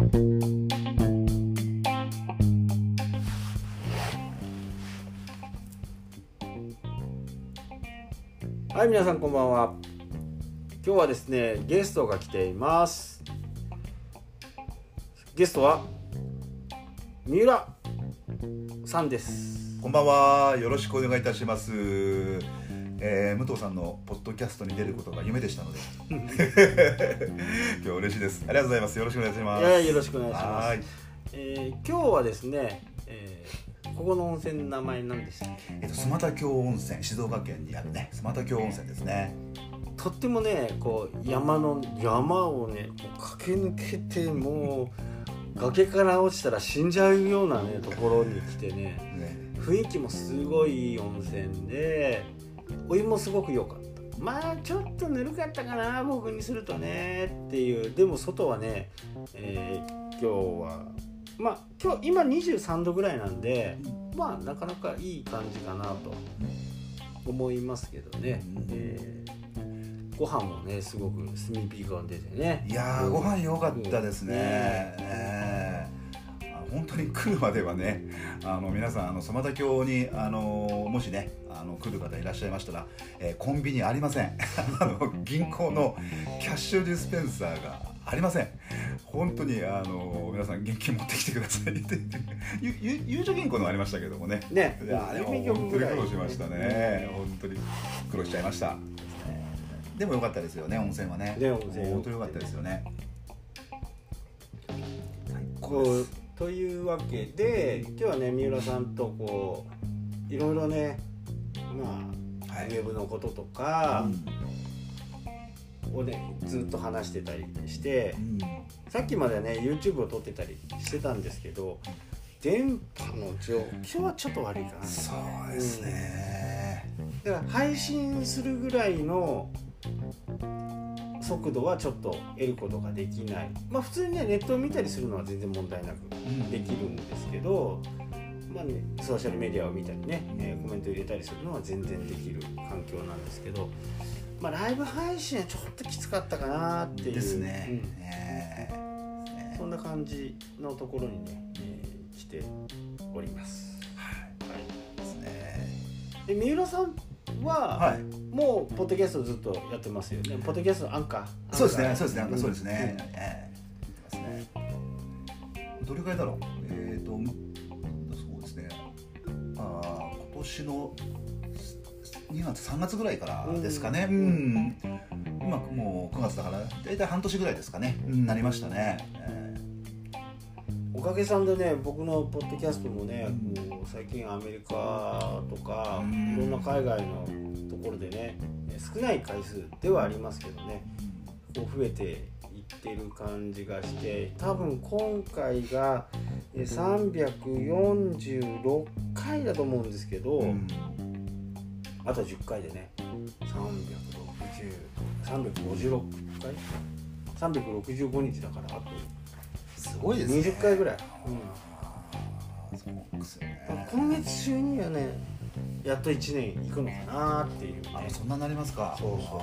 はい皆さんこんばんは今日はですねゲストが来ていますゲストは三浦さんですこんばんは。よろしくお願いいたします。えー、武藤さんのポッドキャストに出ることが夢でしたので今日嬉しいです。ありがとうございます。よろしくお願いします。いやよろしくお願いします、えー今日はですね、えーここの温泉の名前何でしたっけ？えっと、スマタ京温泉、静岡県にあるね、スマタ京温泉ですね。とってもねこう山の山をね駆け抜けてもう崖から落ちたら死んじゃうようなねところに来てねね雰囲気もすごいいい温泉でお湯もすごく良かった。まあちょっとぬるかったかな僕にするとねっていう。でも外はね、えー今日はまあ今日今23度ぐらいなんでまあなかなかいい感じかなと思いますけどね、うん。えーご飯もねすごく炭火が出てね。いやー、ご飯良かったですね。ねねあ本当に来るまではね、あの皆さんあのスマタ京にあのもしねあの来る方いらっしゃいましたら、えーコンビニありません。あの銀行のキャッシュディスペンサーがありません。本当にあの皆さん現金持ってきてくださいって ゆうちょ銀行のありましたけどもね。ねいやあれも本当に苦労しましたね。本当に苦労しちゃいました。でも良かったですよね温泉はね。ね温泉本当に良かったですよね。こうというわけで今日はね三浦さんとこういろいろねまあ、はい。ウェブのこととかうん。をねずっと話してたりしてうん。さっきまではね YouTube を撮ってたりしてたんですけど電波の状況はちょっと悪いかな。そうですね。だから配信するぐらいの速度はちょっと得ることができない。まあ普通にねネットを見たりするのは全然問題なくうん。できるんですけど、まあね、ソーシャルメディアを見たりね、えーコメント入れたりするのは全然できる環境なんですけど、まあ、ライブ配信はちょっときつかったかなっていう。ですね。うん。えーそんな感じのところにね、えー来ております。はい。ですね。で三浦さんは、はい。もうポッドキャストずっとやってますよね。ポッドキャストアンカー。そうですね。アンカーそうですね。なんかそうですね。どれくらいだろう？えっとそうですね。ああ今年の2月3月ぐらいからですかね。ううんん。今もう9月だから大体半年ぐらいですかね。うんなりましたね。えおかげさんでね僕のポッドキャストもね、うん最近アメリカとか、うん。いろんな海外のところでね少ない回数ではありますけどねこう増えていってる感じがして多分今回がえ346回だと思うんですけど、あと10回でね360 356回？365日だからあとすごいですね。20回ぐらい、あーそうですよね。今月中にはねやっと1年いくのかなっていう、ね、あそんなになりますか。そうそ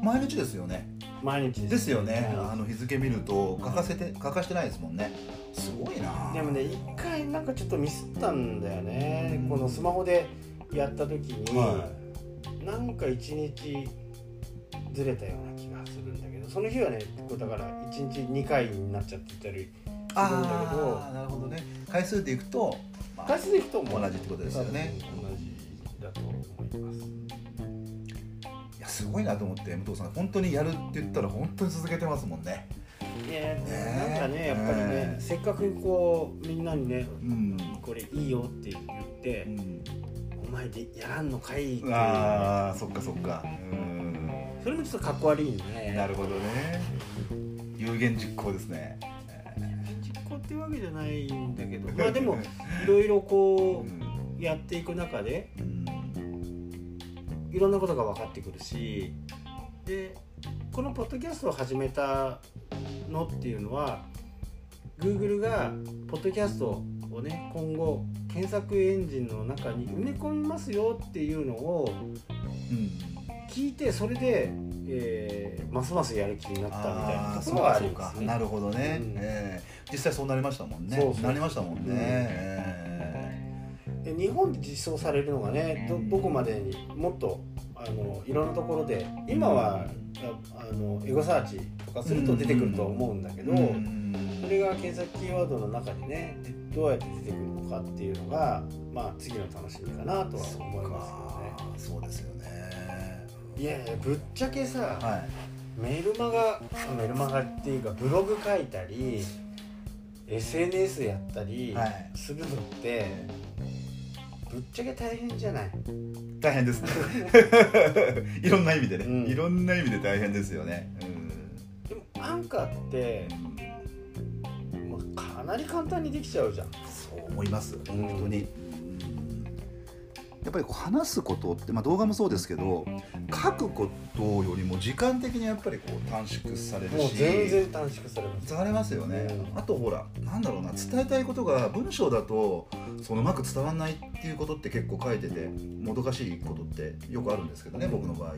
う毎日ですよね。毎日ですよね。あの日付見ると書かせて書かしてないですもんね。すごいな。でもね一回なんかちょっとミスったんだよね、うんこのスマホでやった時に、はなんか1日ずれたような気がするんだけどその日はねだから1日2回になっちゃってたりあするんだけどなるほどね。回数でいくと、まあ回数でいくと同じってことですよね同じだと思いますいやすごいなと思って武藤さん本当にやるって言ったら本当に続けてますもんね。いやねなんかねやっぱりね、ねせっかくこうみんなにねうん。これいいよって言って、お前でやらんのかいってああそっかそっか。うん。それもちょっとかっこ悪いねなるほどね。有言実行ですね。っていうわけじゃないんだけど。まあでも いろいろこうやっていく中でうん。いろんなことが分かってくるしでこのポッドキャストを始めたのっていうのは Google がポッドキャストをね今後検索エンジンの中に埋め込みますよっていうのをうん。聞いてそれでえーますますやる気になったみたいなところはあすね。なるほどね、うん。えー実際そうなりましたもんね。そうなりましたもんね、うん。えで日本で実装されるのがねどどこまでにもっとあのいろんなところで今はあのエゴサーチとかすると出てくると思うんだけど、ーうん。それが検索キーワードの中にねでどうやって出てくるのかっていうのが、まあ、次の楽しみかなとは思いますそうですよねよね。いやいやぶっちゃけさ、はい。メルマガメルマガっていうかブログ書いたり SNS やったりはい。するのって、ぶっちゃけ大変じゃない？大変ですね。いろんな意味でね、うん。いろんな意味で大変ですよね、でもアンカーってもうかなり簡単にできちゃうじゃん。そう思いますん。本当に、うんやっぱりこう話すことって、まあ、動画もそうですけど書くことよりも時間的にやっぱりこう短縮されるしもう全然短縮されます。されますよね、うん。あとほらなんだろうな伝えたいことが文章だとそのうまく伝わらないっていうことって結構書いててもどかしいことってよくあるんですけどね僕の場合。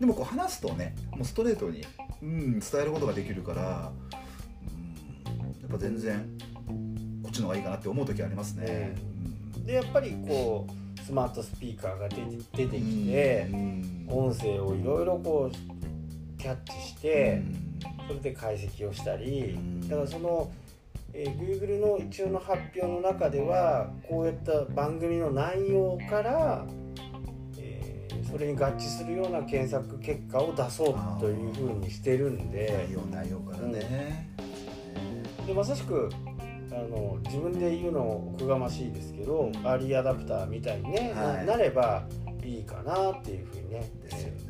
でもこう話すとねもうストレートに、うん、伝えることができるから、うん、やっぱ全然こっちの方がいいかなって思う時ありますね、でやっぱりこうスマートスピーカーが出てきてうん。音声をいろいろこうキャッチしてそれで解析をしたりうん。だからその、えー Google の一応の発表の中ではこういった番組の内容から、えーそれに合致するような検索結果を出そうというふうにしてるんで。内容内容からね、でまさしくあの自分で言うのおこがましいですけど、うん。アーリーアダプターみたいにね、なはい。なればいいかなっていうふうにねですよね、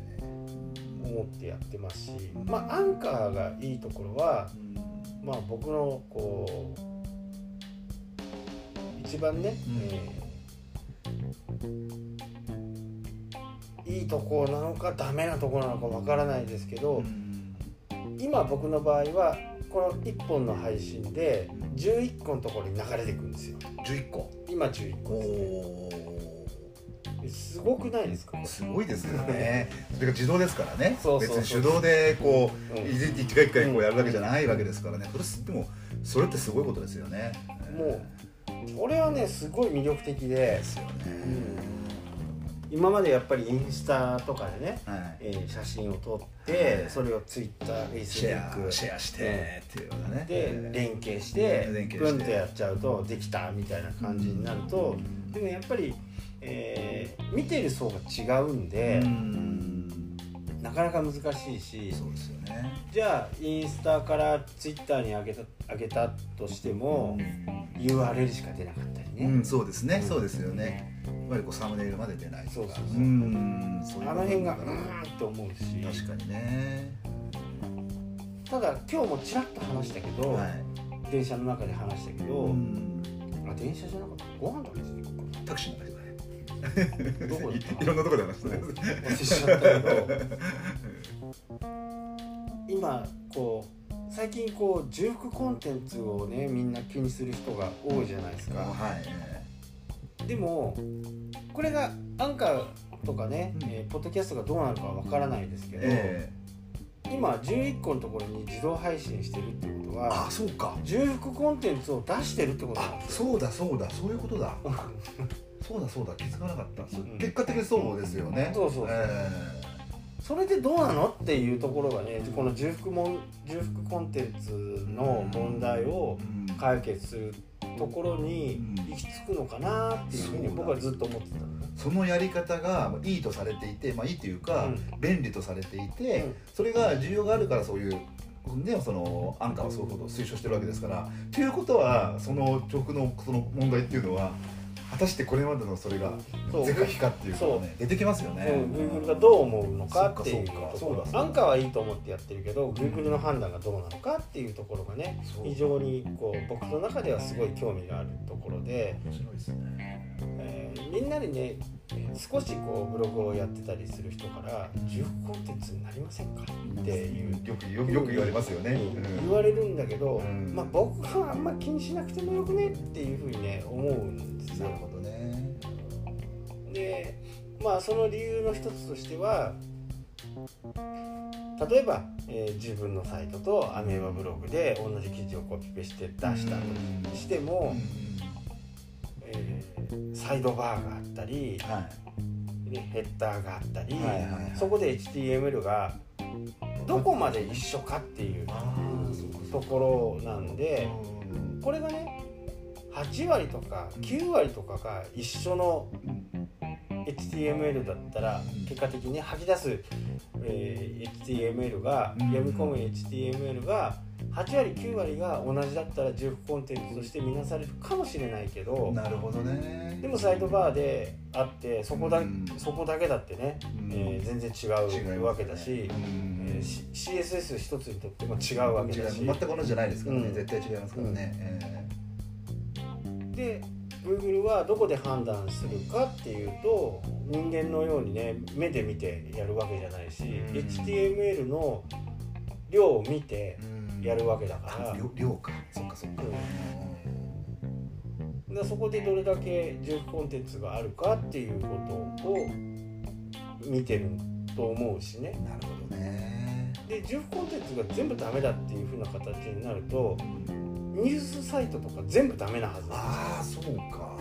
思ってやってますし、まあアンカーがいいところは、まあ、僕のこう一番ね、うん。えーいいとこなのかダメなとこなのかわからないですけど、うん。今僕の場合はこの1本の配信で11個のところに流れていくんですよ。11個？今11個おですすごくないですか？ーすごいですよね。それが自動ですからね。別に手動でこう、うん。一回一回こうやるわけじゃないわけですからね。それすでもそれってすごいことですよね。もうこれはねすごい魅力的で。ですよね、今までやっぱりインスタとかでね、はい。えー写真を撮って、はい。それをツイッターフェイスシブックェアシェアしてっていうようなねで連携して連携して。プンとやっちゃうとできたみたいな感じになると、うん。でもやっぱり、えー見てる層が違うんで、うんなかなか難しいしそうですよね。じゃあインスタからツイッターに上げた上げたとしても、URL しか出なかったりね、うん、そうですね、うん。そうですよね。いわゆるこうサムネイルまで出ないとか。そうそうそう。うん、そういうあの辺がうんと思うし。確かにね。ただ今日もちらっと話したけど、はい。電車の中で話したけど、うん。あ電車じゃなかった。ご飯食べてたタクシーの。どこいろんなところで話してね。忘れちゃったけど今こう最近こう重複コンテンツをねみんな気にする人が多いじゃないですか、はい。でもこれがアンカーとかね、うんえーポッドキャストがどうなるかわからないですけど、え今11個のところに自動配信してるってことえはあ、そうか。重複コンテンツを出してるってことなんあ、ですよそうだそうだ、そういうことだ。そうだそうだ、気づかなかった。結果的にそうですよね。そうそうそう。えそれでどうなのっていうところがねこの重複もん重複コンテンツの問題を解決するところに行き着くのかなっていうふうに僕はずっと思ってた。そのやり方がいいとされていて、まあ、いいというか、うん。便利とされていて、うん。それが需要があるからそういう、ね、そのアンカーはそういうことを推奨してるわけですから。ということはその直のその問題っていうのは果たしてこれまでのそれが是か。非かっていうのがね出てきますよね。うん、Google がどう思うのかっていう。とアンカーはいいと思ってやってるけど Google の判断がどうなのかっていうところがね非常にこう僕の中ではすごい興味があるところで、面白いですね。えーみんなにね少しこうブログをやってたりする人から重複コンテンツになりませんか？っていうよくよくよく言われますよね。言われるんだけど、うん。まあ、僕はあんま気にしなくてもよくねっていうふうにね思うんですよ。なる。ほどね。でまあその理由の一つとしては例えば、えー自分のサイトとアメーバブログで同じ記事をコピペして出したとしても、えーサイドバーがあったりはねヘッダーがあったり、はいはいはい。そこで HTML がどこまで一緒かっていうところなんでいこれがね8割とか9割とかが一緒の HTML だったらうん。結果的に吐き出す、えー HTML がうん。読み込む HTML が8割9割が同じだったら重複コンテンツとして見なされるかもしれないけどなるほどね。でもサイドバーであってそこだ,、うん。そこだけだってね、うん。えー全然違うわけだし、うん。えー CSS 一つにとっても違うわけだし。全く同じじゃないですからね、うん。絶対違いますからね、えで Google はどこで判断するかっていうと人間のようにね目で見てやるわけじゃないし、うん。HTML の量を見てーやるわけだから,、あ量量か。そっかそっか、でそこでどれだけ重複コンテンツがあるかっていうことを見てると思うしね。なるほどね。で重複コンテンツが全部ダメだっていう風な形になるとニュースサイトとか全部ダメなはず。ああそうか。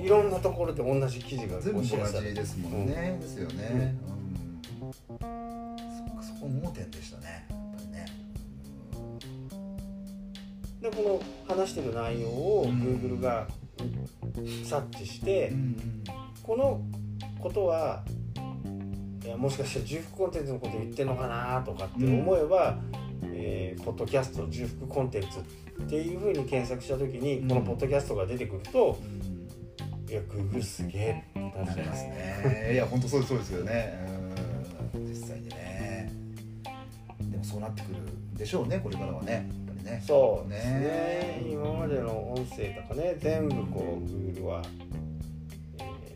いろんなところで同じ記事が全部同じですもんね、ですよね、うん。そっかそこ盲点でしたねでこの話してる内容をうん。Google が察知して、うんこのことはいやもしかして重複コンテンツのこと言ってんのかなとかって思えば、えーポッドキャスト重複コンテンツっていうふうに検索した時に、うん。このポッドキャストが出てくるとうん。いや Google すげえってなります。ね。いや本当そうですそうですよね。うん。実際にね。でもそうなってくるでしょうねこれからはねね。そうですね。ね。今までの音声とかね全部こう Google は、えー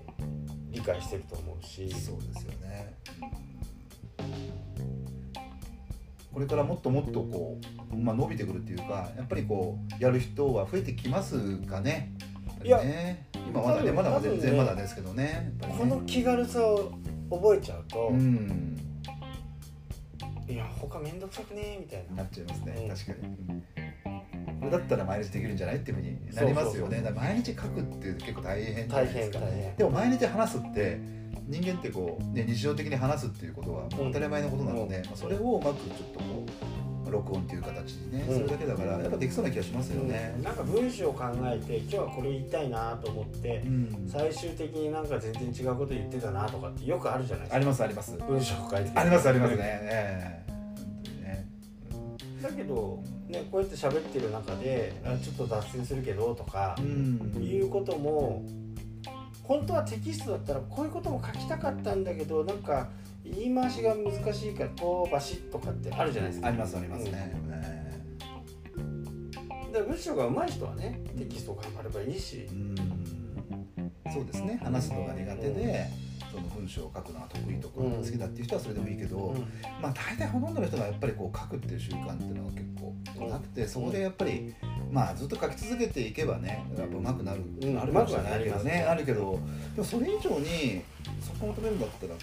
理解してると思うし。そうですよね。これからもっともっとこう、まあ、伸びてくるっていうかやっぱりこうやる人は増えてきますかね。やっぱりね。今まだねまだまだ全然まだですけどねね。この気軽さを覚えちゃうと、うんいや他めんどくさくねみたいな。なっちゃいますね、うん。確かに、うん。これだったら毎日できるんじゃないっていうふうになりますよね。毎日書くって結構大変じゃな大いですか変大変。でも毎日話すって人間ってこう、ね、日常的に話すっていうことは当たり前のことなので、うん。まあ、それをうまくちょっとこう録音っていう形でね、うん。それだけだからやっぱできそうな気がしますよね。うん、なんか文章を考えて今日はこれ言いたいなと思って、うん。最終的になんか全然違うこと言ってたなとかってよくあるじゃないですか。ありますあります。文章を書いて。ありますありますね。ねだけど、ね、こうやって喋ってる中であちょっと脱線するけどとかう、ん。いうことも本当はテキストだったらこういうことも書きたかったんだけどなんか言い回しが難しいからこうバシッとかってあるじゃないですか。ありますありますね、えだから文章が上手い人はねテキストを頑張ればいいし。えうんそうですね。話すのが苦手で、その文章を書くのが得意とかうん好きだっていう人はそれでもいいけど、うん。まあ大体ほとんどの人がやっぱりこう書くっていう習慣っていうのが結構なくてそこでやっぱりまあずっと書き続けていけばねやっぱ上手くなる、うん。あるかもしれないけどね。上手くはなりますね。あるけどでもそれ以上にそこを求めるんだったら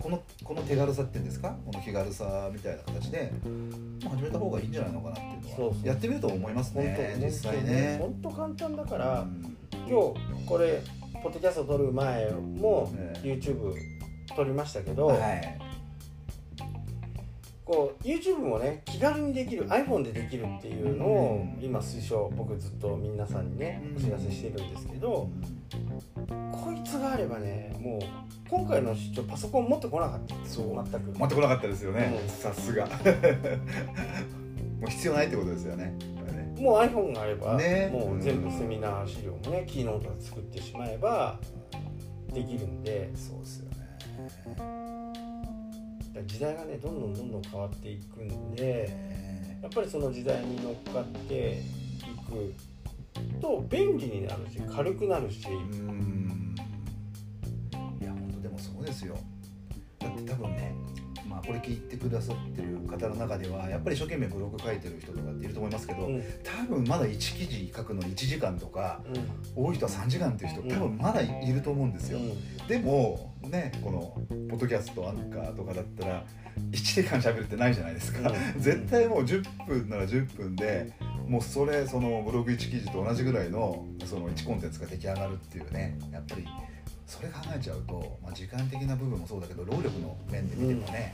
このこの手軽さっていうんですか？この気軽さみたいな形で、まあ、始めた方がいいんじゃないのかなっていうのはやってみると思います本ね当実際ね。本当簡単だかうら、ん。今日これポッドキャスト撮る前もええ YouTube 撮りましたけど、はい。こう YouTube もね気軽にできる iPhone でできるっていうのをうん。今推奨僕ずっと皆さんにねうん。お知らせしてるんですけどこいつがあればねもう今回の出張パソコン持ってこなかった。そう。全く。持ってこなかったですよね。うん。さすが。もう必要ないってことですよねもう iPhone があれば、ね。もう全部セミナー資料もねキーノートで作ってしまえばできるんで。そうですよね。時代がねどんどんどんどん変わっていくんでえやっぱりその時代に乗っかっていくと便利になるし軽くなるし、ーうん。いや本当でもそうですよ。だって多分ね、まあ、これ聞いてくださってる方の中ではやっぱり一生懸命ブログ書いてる人とかっていると思いますけど、うん。多分まだ1記事書くのに1時間とか多い人は3時間っていう人うん。多分まだいると思うんですよ、うん。でもねこのポッドキャストアンカーとかだったら1時間喋るってないじゃないですか、うん。絶対もう10分なら10分でもうそれそのブログ1記事と同じぐらいのその1コンテンツが出来上がるっていうねやっぱりそれ考えちゃうと、まあ、時間的な部分もそうだけど労力の面で見てもね、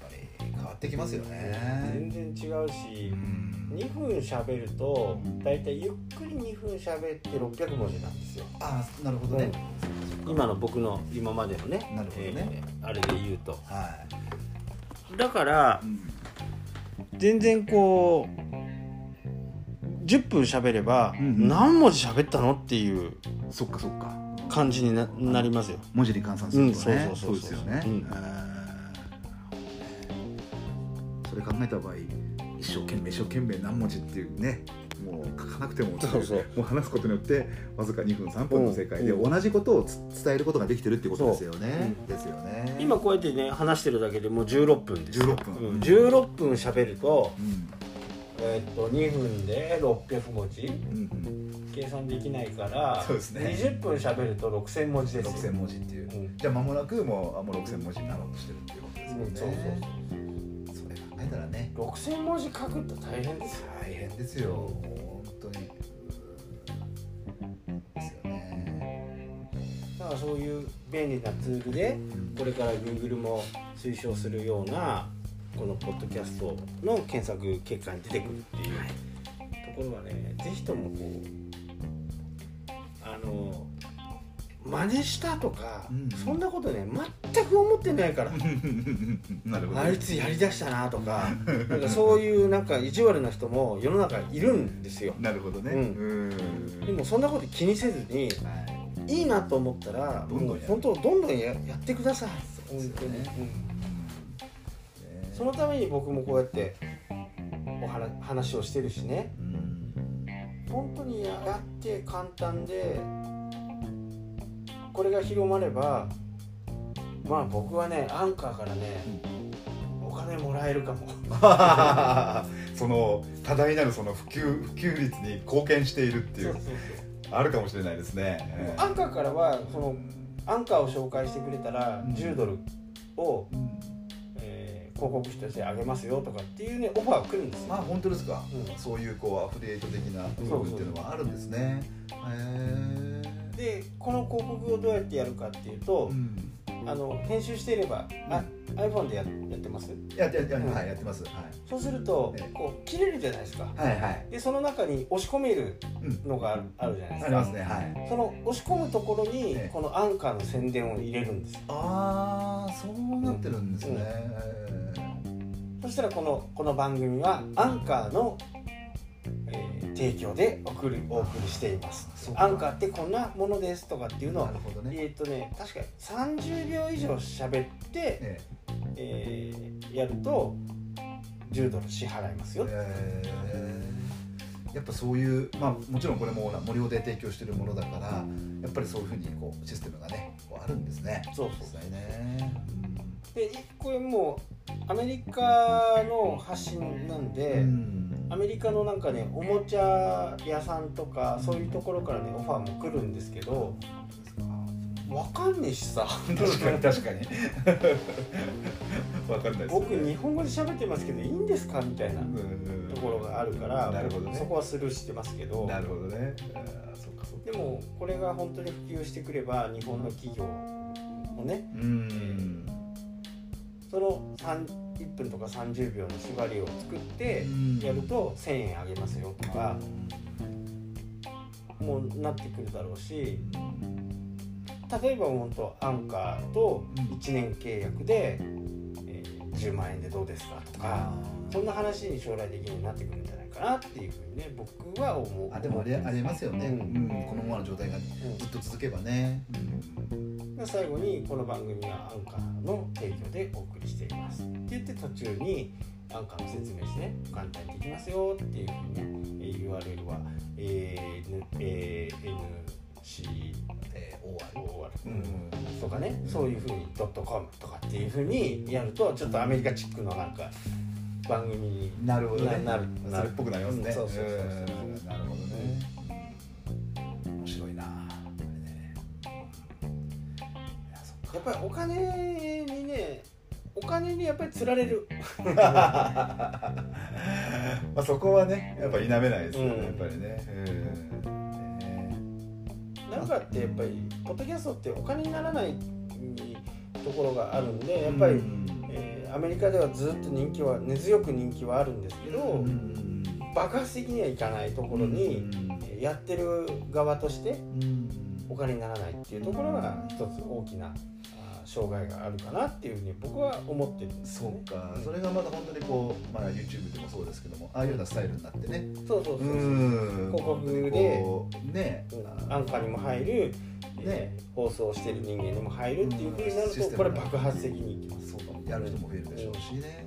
やっぱり変わってきますよね。全然違うしうん。2分喋ると大体ゆっくり2分喋って600文字なんですよ。ああなるほどね、今の僕の今までのねなるほどね。えーあれで言うと。はだからい、うん。全然こう10分喋ればうんうん何文字喋ったのっていうそっかそっか感じにななりますよ。文字に換算するとね、うんそうそうそうそう。ですよね、うん。えー。それ考えた場合一生懸命一生懸命何文字っていうねもう書かなくてもそうそう。もう話すことによってわずか2分3分の世界でうん。同じことをつ伝えることができてるってことですよね、そう。ですよね。今こうやってね話してるだけでもう16分ですよ。16分。うん。16分喋ると,、うんえーっと2分で600文字。うんうん、計算できないからそうですね。20分喋ると6000文字ですよ。6000文字っていう、うん。じゃあ間もなくもうあもう6000文字になろうとしてるっていうことですよね、うんそうそうそれ考えたらね。6000文字書くって大変ですよ。大変ですよ。本当に。ですよね。だからそういう便利なツールでこれから Google も推奨するようなこのポッドキャストの検索結果に出てくるっていうところはねぜひともこうあの真似したとか、うん。そんなことね全く思ってないから なるほどあいつやりだしたなとかなんかそういうなんか意地悪な人も世の中いるんですよ。なるほどね。うん。うん。でもそんなこと気にせずにはい。いいなと思ったらどんどんもう本当どんどんややってください。本当に、そのために僕もこうやってお話話をしてるしね。うん。本当にややって簡単でこれが広まればまあ僕はねアンカーからねお金もらえるかも。その多大なるその普及普及率に貢献しているっていうあるかもしれないですね。アンカーからはそのアンカーを紹介してくれたらうん。10ドルを、広告費としてあげますよとかっていうねオファーが来るんですよ。あ本当ですか。うん。そういうこうアフリエイト的な部分っていうのはあるんですね。へえでこの広告をどうやってやるかっていうと、うん。あの編集していれば、あ iPhone でややってます？やってやってうん。はいやってます。はそうするとええ。こう切れるじゃないですか。いはいはい。でその中に押し込めるうんのがあるあるじゃないですか。ありますねはい。その押し込むところにええ。このアンカーの宣伝を入れるんですああそうなってるんですね、そしたらこのこの番組はアンカーの、えー提供で送るお送りしています。アンカーってこんなものですとかっていうのをなるほどね、えっ、とね確か30秒以上喋って、ええ。ーやると10ドル支払いますよ、えーやっぱそういうまあもちろんこれも無料で提供してるものだからやっぱりそういうふうにこうシステムがねこうあるんですね。そうそう。実際ね、でこれもうアメリカの発信なんで、うん。アメリカのなんかねおもちゃ屋さんとかそういうところからねオファーも来るんですけどわかんねえしさ。確かに確かに。わかんないです、ね、僕日本語で喋ってますけどいいんですか？みたいなところがあるからなるほどね。そこはスルーしてますけど。なるほどね。でもこれが本当に普及してくれば日本の企業もねうんその3 1分とか30秒の縛りを作ってうん。やると1000円あげますよとかもうなってくるだろうし例えば本当アンカーと1年契約で、えー10万円でどうですかとかそんな話に将来的になってくるんじゃないかなっていうふうにね僕は思う。あでもありありますよね、ううん。んこのままの状態がうん。ずっと続けばね、で最後にこの番組はアンカーの提供でお送りしています。って言って途中にアンカーの説明してね簡単にできますよっていうふうにねえー URL は AN C えー OR OR うん。とかねそういうふうにドットコムとかっていうふうにやるとちょっとアメリカチックのなんか番組になるほどね。ななるなる。それっぽくなりますね、うんそうそうそうそうう。ん。なるほどね、うんやそっぱりお金にねお金にやっぱり釣られる。まあそこはねやっぱ否めないですよね、うん。やっぱりね。うん。ねなんかってやっぱりポッドキャストってお金にならないところがあるんでやっぱり、うんえーアメリカではずっと人気は根強く人気はあるんですけど、うん爆発的にはいかないところに、えーやってる側としてうん。お金にならないっていうところが一つ大きな障害があるかなっていうふうに僕は思ってるんですよね。そうか、それがまた本当にこう、まあ、YouTube でもそうですけどもああいうようなスタイルになってね。そうそうそうそう、ん。広告でね。うん。アンカーにも入る、えー放送してる人間にも入るっていうふうになるとこれ爆発的にいきますそうか。もやる人も増えるでしょうしね、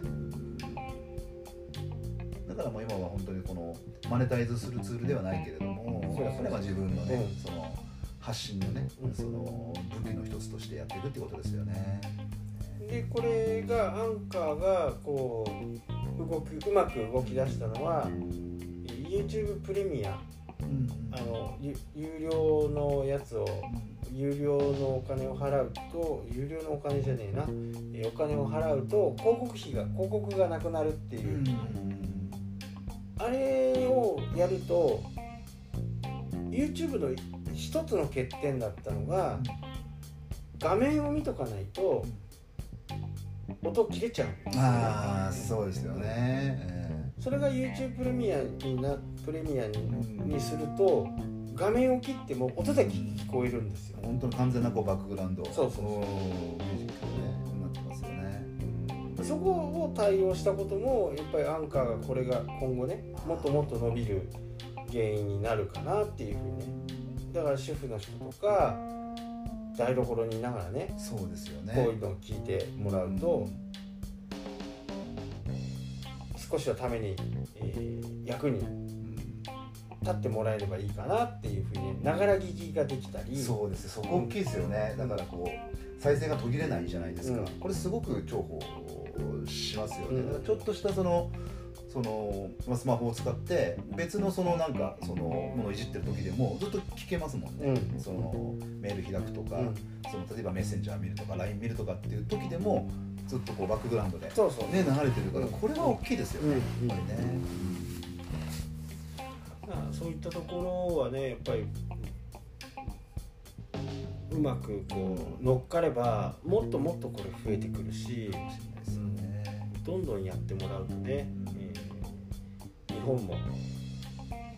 だからもう今は本当にこのマネタイズするツールではないけれどもやっぱりまあ自分のね、うん。その発信のね、うん。その武器の一つとしてやっていくってことですよね。でこれがアンカーがこう動くうまく動き出したのは YouTube プレミア。うんあのゆ有料のやつを有料のお金を払うと有料のお金じゃねえな。えーお金を払うと広告費が広告がなくなるっていう、あれをやると YouTube の一つの欠点だったのが画面を見とかないと音切れちゃう。ねああそうですよね。えそれが YouTube プレミアになプレミアにうん。にすると画面を切っても音だけ聞こえるんですよ。ー本当に完全なこうバックグラウンド。そうそうそう。んミュージックねなってますよね。そこを対応したこともやっぱりアンカーがこれが今後ねもっともっと伸びる原因になるかなっていうふうにねだから主婦の人とか台所にいながらねそうですよね。こういうのを聞いてもらうと少しはために、えー役にうん。立ってもらえればいいかなっていうふうにながら聞きができたり。そうですね。そこ大きいですよね。だからこう再生が途切れないじゃないですか、うん。これすごく重宝しますよね、うん。ちょっとしたそのそのまあスマホを使って別のそのなんかそのものをいじってる時でもずっと聞けますもんね、うん。そのメール開くとか、うん。その例えばメッセンジャー見るとか LINE 見るとかっていう時でもずっとこうバックグラウンドで、ね、そうそう。流れてるからうん。これは大きいですよね、うん。やっぱりね、まあそういったところはねやっぱりうまくこう乗っかればもっともっとこれ増えてくるしかもしれないですよね、どんどんやってもらうとね、えー日本も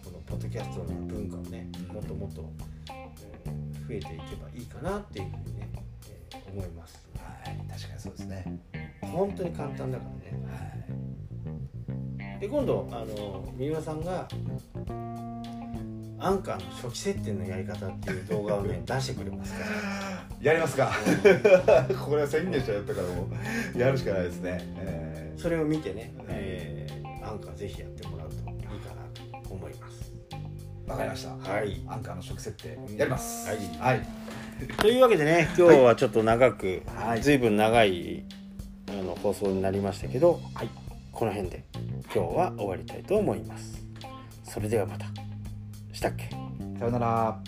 このポッドキャストの文化をねうん。もっともっと、えー増えていけばいいかなっていうふうにね、えー思います。はい確かにそうですね、本当に簡単だからね。はい。で今度あの三浦さんがアンカーの初期設定のやり方っていう動画をね 出してくれますから。やりますか。これは宣言しちゃったからもうやるしかないですね、えー。それを見てね、えーアンカーぜひやってわかりました。はい。アンカーの初期設定やります。はい。はい、というわけでね今日はちょっと長く、はい。随分長いあの放送になりましたけど、はい。この辺で今日は終わりたいと思います。それではまた。したっけ？さよなら